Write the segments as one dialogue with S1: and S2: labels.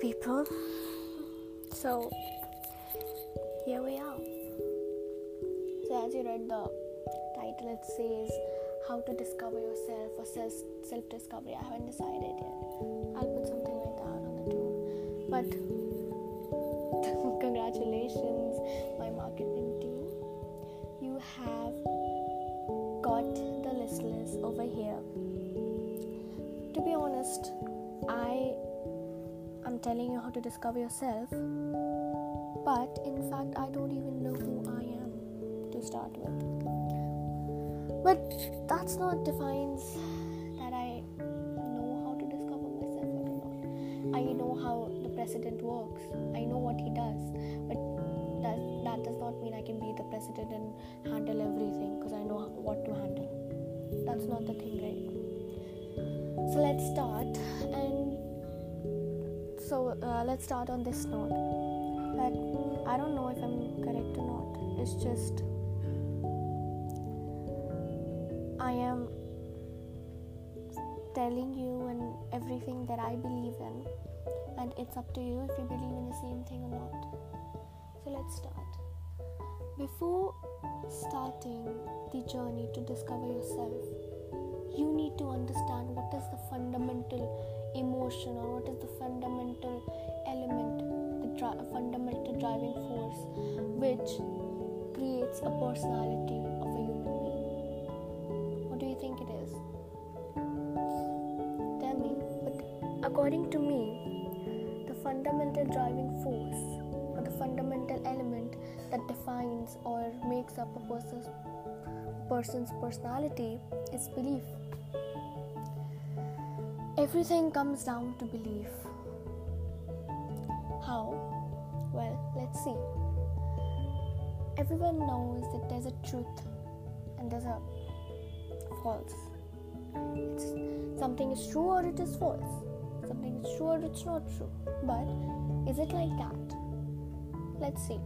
S1: people. So, here we are. So, as you read the title, it says How to Discover Yourself or Self self Discovery. I haven't decided yet. I'll put something like that on the tone. But, congratulations, my marketing team. You have got the listeners over here. To be honest, I telling you how to discover yourself, but in fact, I don't even know who I am to start with. But that's not defines that I know how to discover myself or not. I know how the president works. I know what he does, but that that does not mean I can be the president and handle everything because I know what to handle. That's not the thing, right? So let's start and so uh, let's start on this note that I don't know if I'm correct or not. It's just I am telling you and everything that I believe in, and it's up to you if you believe in the same thing or not. So let's start. Before starting the journey to discover yourself, you need to understand what is the fundamental emotion or what is the fundamental element, the dri- fundamental driving force which creates a personality of a human being. What do you think it is? Tell me. But according to me, the fundamental driving force or the fundamental element that defines or makes up a person's person's personality is belief. Everything comes down to belief. How? Well, let's see. Everyone knows that there's a truth and there's a false. It's something is true or it is false. Something is true or it's not true. But is it like that? Let's see.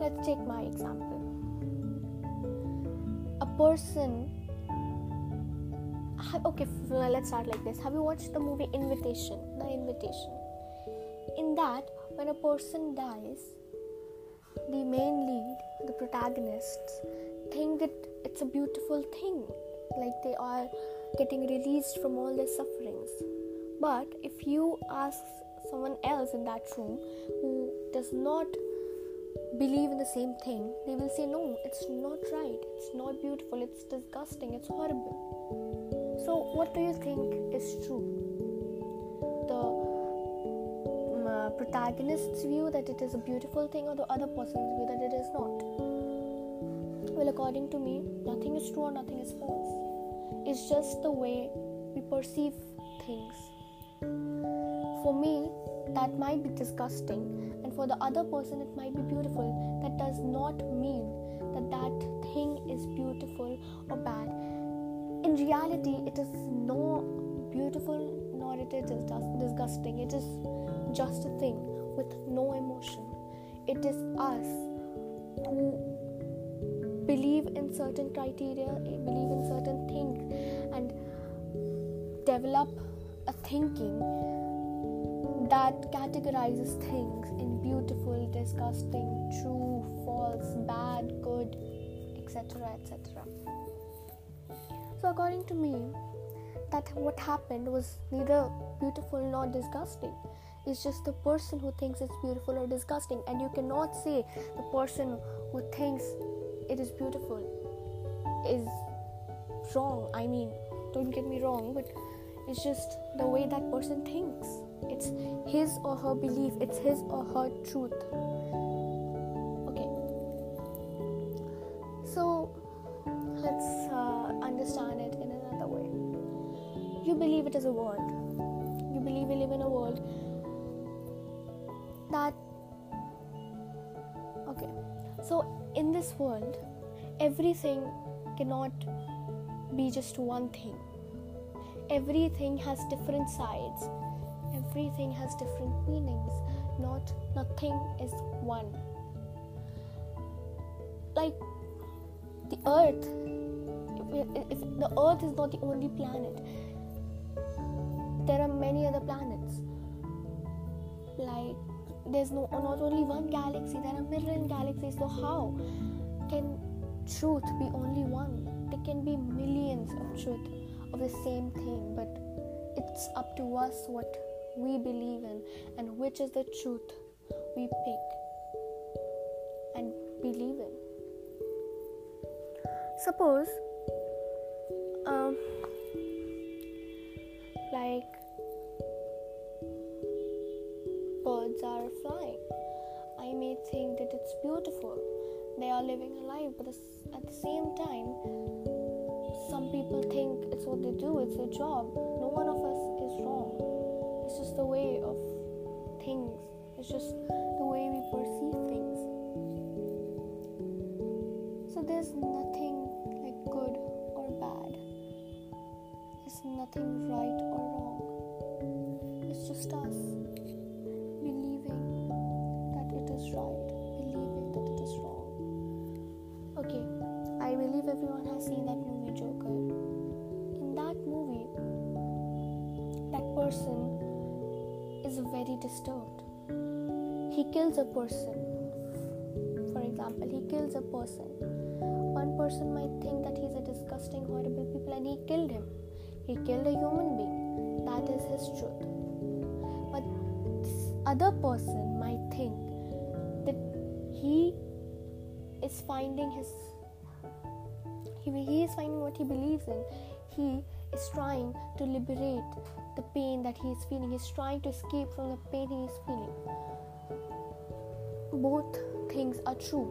S1: Let's take my example. A person okay let's start like this. Have you watched the movie invitation? The invitation. In that when a person dies the main lead the protagonists think that it's a beautiful thing. Like they are getting released from all their sufferings. But if you ask someone else in that room who does not believe in the same thing they will say no it's not right. It's not beautiful. It's disgusting. It's horrible so, what do you think is true? The um, uh, protagonist's view that it is a beautiful thing, or the other person's view that it is not? Well, according to me, nothing is true or nothing is false. It's just the way we perceive things. For me, that might be disgusting, and for the other person, it might be beautiful. That does not mean that that thing is beautiful or bad in reality it is no beautiful nor it is disgusting. It is just a thing with no emotion. It is us who believe in certain criteria eh, believe in certain things and develop a thinking that categorizes things in beautiful disgusting true false bad good etc etc according to me, that what happened was neither beautiful nor disgusting. It's just the person who thinks it's beautiful or disgusting, and you cannot say the person who thinks it is beautiful is wrong. I mean, don't get me wrong, but it's just the way that person thinks. It's his or her belief, it's his or her truth. A world. You believe we live in a world that. Okay, so in this world, everything cannot be just one thing. Everything has different sides. Everything has different meanings. Not nothing is one. Like the earth if the earth is not the only planet many other planets. Like there's no not only one galaxy there are million galaxies so how can truth be only one? There can be millions of truth of the same thing but it's up to us what we believe in and which is the truth we pick and believe in. Suppose think that it's beautiful. They are living a life, but at the same time, some people think it's what they do, it's their job. No one of us is wrong. It's just the way of things, it's just the way we perceive things. So there's nothing like good or bad, there's nothing right or wrong. It's just us. Disturbed. He kills a person. For example, he kills a person. One person might think that he's a disgusting, horrible people and he killed him. He killed a human being. That is his truth. But other person might think that he is finding his he, he is finding what he believes in. He is trying to liberate the pain that he is feeling. He's trying to escape from the pain he is feeling. Both things are true.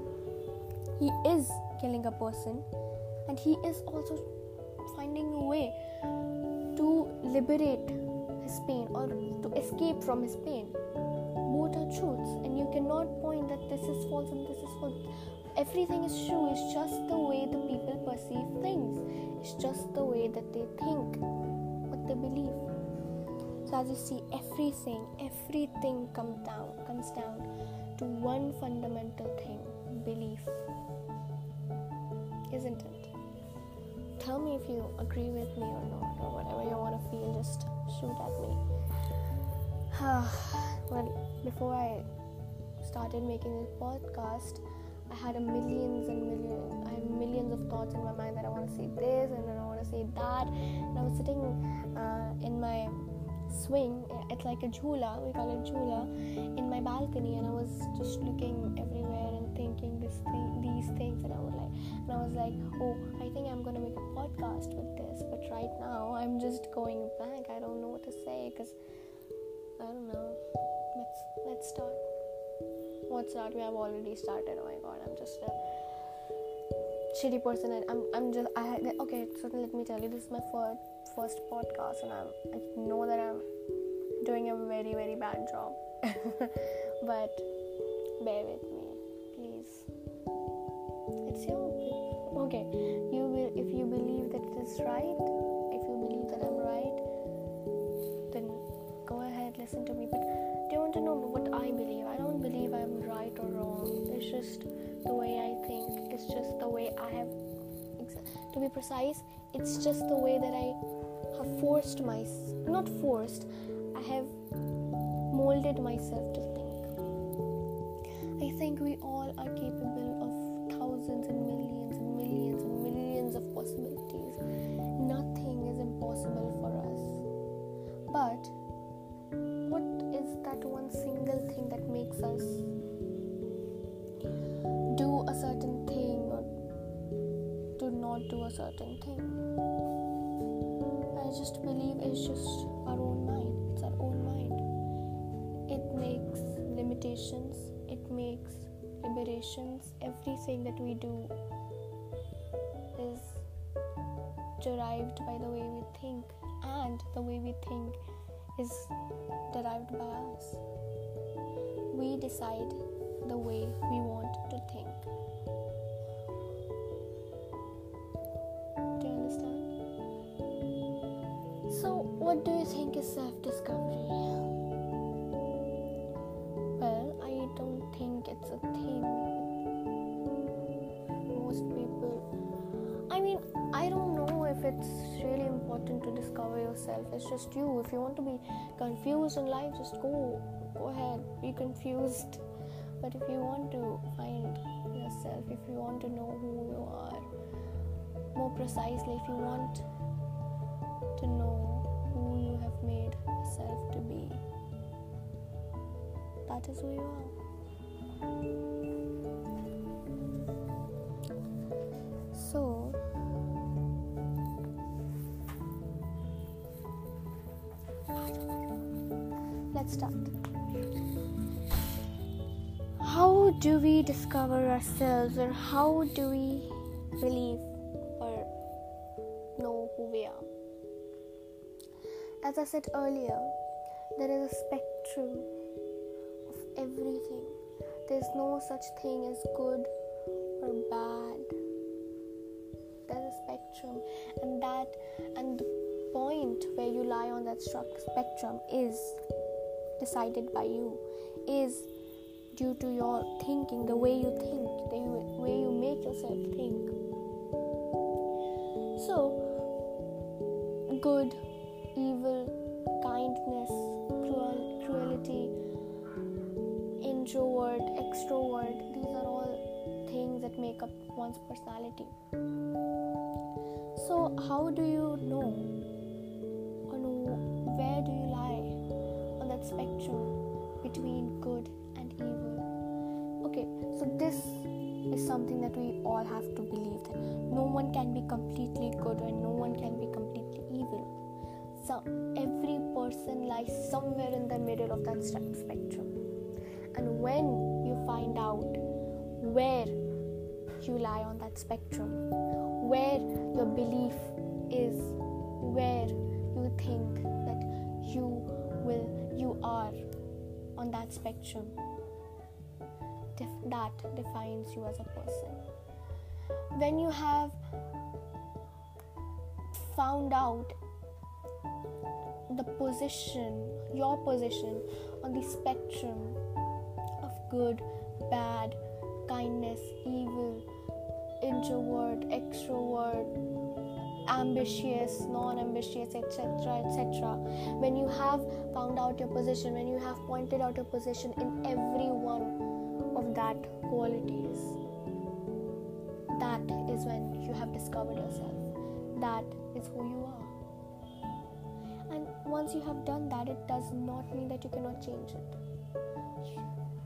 S1: He is killing a person and he is also finding a way to liberate his pain or to escape from his pain. Both are truths, and you cannot point that this is false and this is false everything is true it's just the way the people perceive things it's just the way that they think what they believe as you see everything everything comes down comes down to one fundamental thing belief isn't it tell me if you agree with me or not or whatever you want to feel just shoot at me well before i started making this podcast I had a millions and millions. I have millions of thoughts in my mind that I want to say this and then I want to say that. And I was sitting uh, in my swing, it's like a jhula, we call it jhula, in my balcony, and I was just looking everywhere and thinking this thing, these things, and I was like, and I was like, oh, I think I'm gonna make a podcast with this, but right now I'm just going blank. I don't know what to say because I don't know. Let's let's start what's that we have already started oh my god i'm just a shitty person and i'm, I'm just i okay so let me tell you this is my first first podcast and i'm i know that i'm very very bad job but bear with me please it's your okay you will if you believe that it is right if you believe that i'm right then go ahead listen to me but do you want to know what i believe i don't believe i'm right or wrong. It's just the way I think. It's just the way I have. To be precise, it's just the way that I have forced myself. Not forced. I have molded myself to think. I think we all are capable of thousands and millions and millions and millions of possibilities. Nothing is impossible for us. But what is that one single thing that makes us do a certain thing or do not do a certain thing. Just believe it's just our own mind. It's our own mind. It makes limitations, it makes liberations. Everything that we do is derived by the way we think, and the way we think is derived by us. We decide the way we want to think. What do you think is self discovery? Well, I don't think it's a thing. Most people, I mean, I don't know if it's really important to discover yourself. It's just you. If you want to be confused in life, just go go ahead, be confused. But if you want to find yourself, if you want to know who you are more precisely, if you want to know made yourself to be, that is who you are. So, let's start. How do we discover ourselves, or how do we believe As I said earlier, there is a spectrum of everything. There's no such thing as good or bad. There's a spectrum, and that and the point where you lie on that spectrum is decided by you, is due to your thinking, the way you think, the way you make yourself think. So, good, evil, kindness, cruel, cruelty, introvert, extrovert, these are all things that make up one's personality. So, how do you know? On where do you lie on that spectrum between good and evil? Okay, so this is something that we all have to believe that no one can be completely good and no one can be completely evil. So, every person lies somewhere in the middle of that spectrum. And when you find out where you lie on that spectrum, where your belief is, where you think that you will, you are on that spectrum, that defines you as a person. When you have found out the position, your position on the spectrum of good, bad, kindness, evil, introvert, extrovert, ambitious, non ambitious, etc. etc. When you have found out your position, when you have pointed out your position in every one of that qualities, that is when you have discovered yourself. That is who you are. Once you have done that, it does not mean that you cannot change it.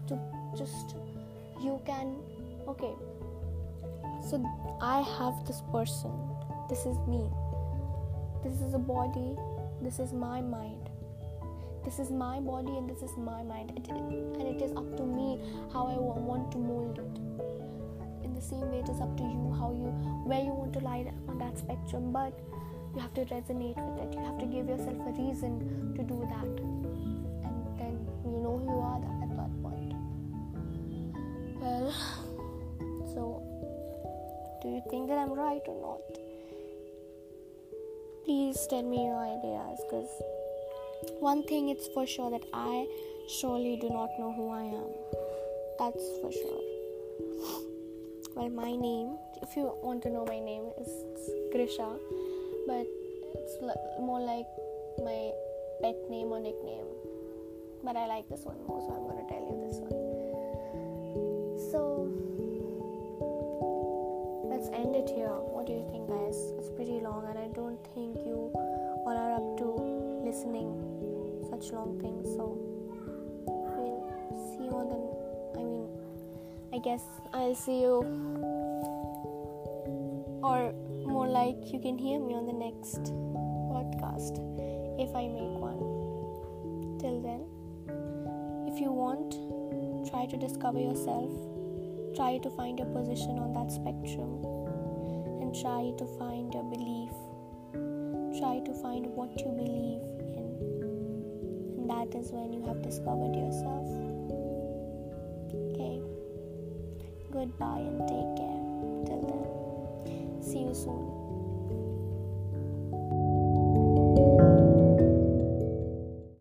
S1: To just you can okay. So i have this person. This is me. This is a body. This is my mind. This is my body and this is my mind. It, and it is up to me how i want to mold it. In the same way it is up to you how you where you want to lie on that spectrum. But you have to resonate with it. You have to give yourself a reason to do that. And then you know who you are at that point. Well so do you think that i'm right or not? Please tell me your ideas because one thing it's for sure that i surely do not know who i am. That's for sure. Well my name if you want to know my name is grisha but it's more like my pet name or nickname. But I like this one more, so I'm to tell you this one. So let's end it here. What do you think, guys? It's pretty long, and I don't think you all are up to listening such long things. So we'll see you on the. I mean, I guess I'll see you or you can hear me on the next podcast if I make one. Till then, if you want, try to discover yourself, try to find your position on that spectrum, and try to find your belief. Try to find what you believe in, and that is when you have discovered yourself. Okay, goodbye and take care. Till then. See you soon.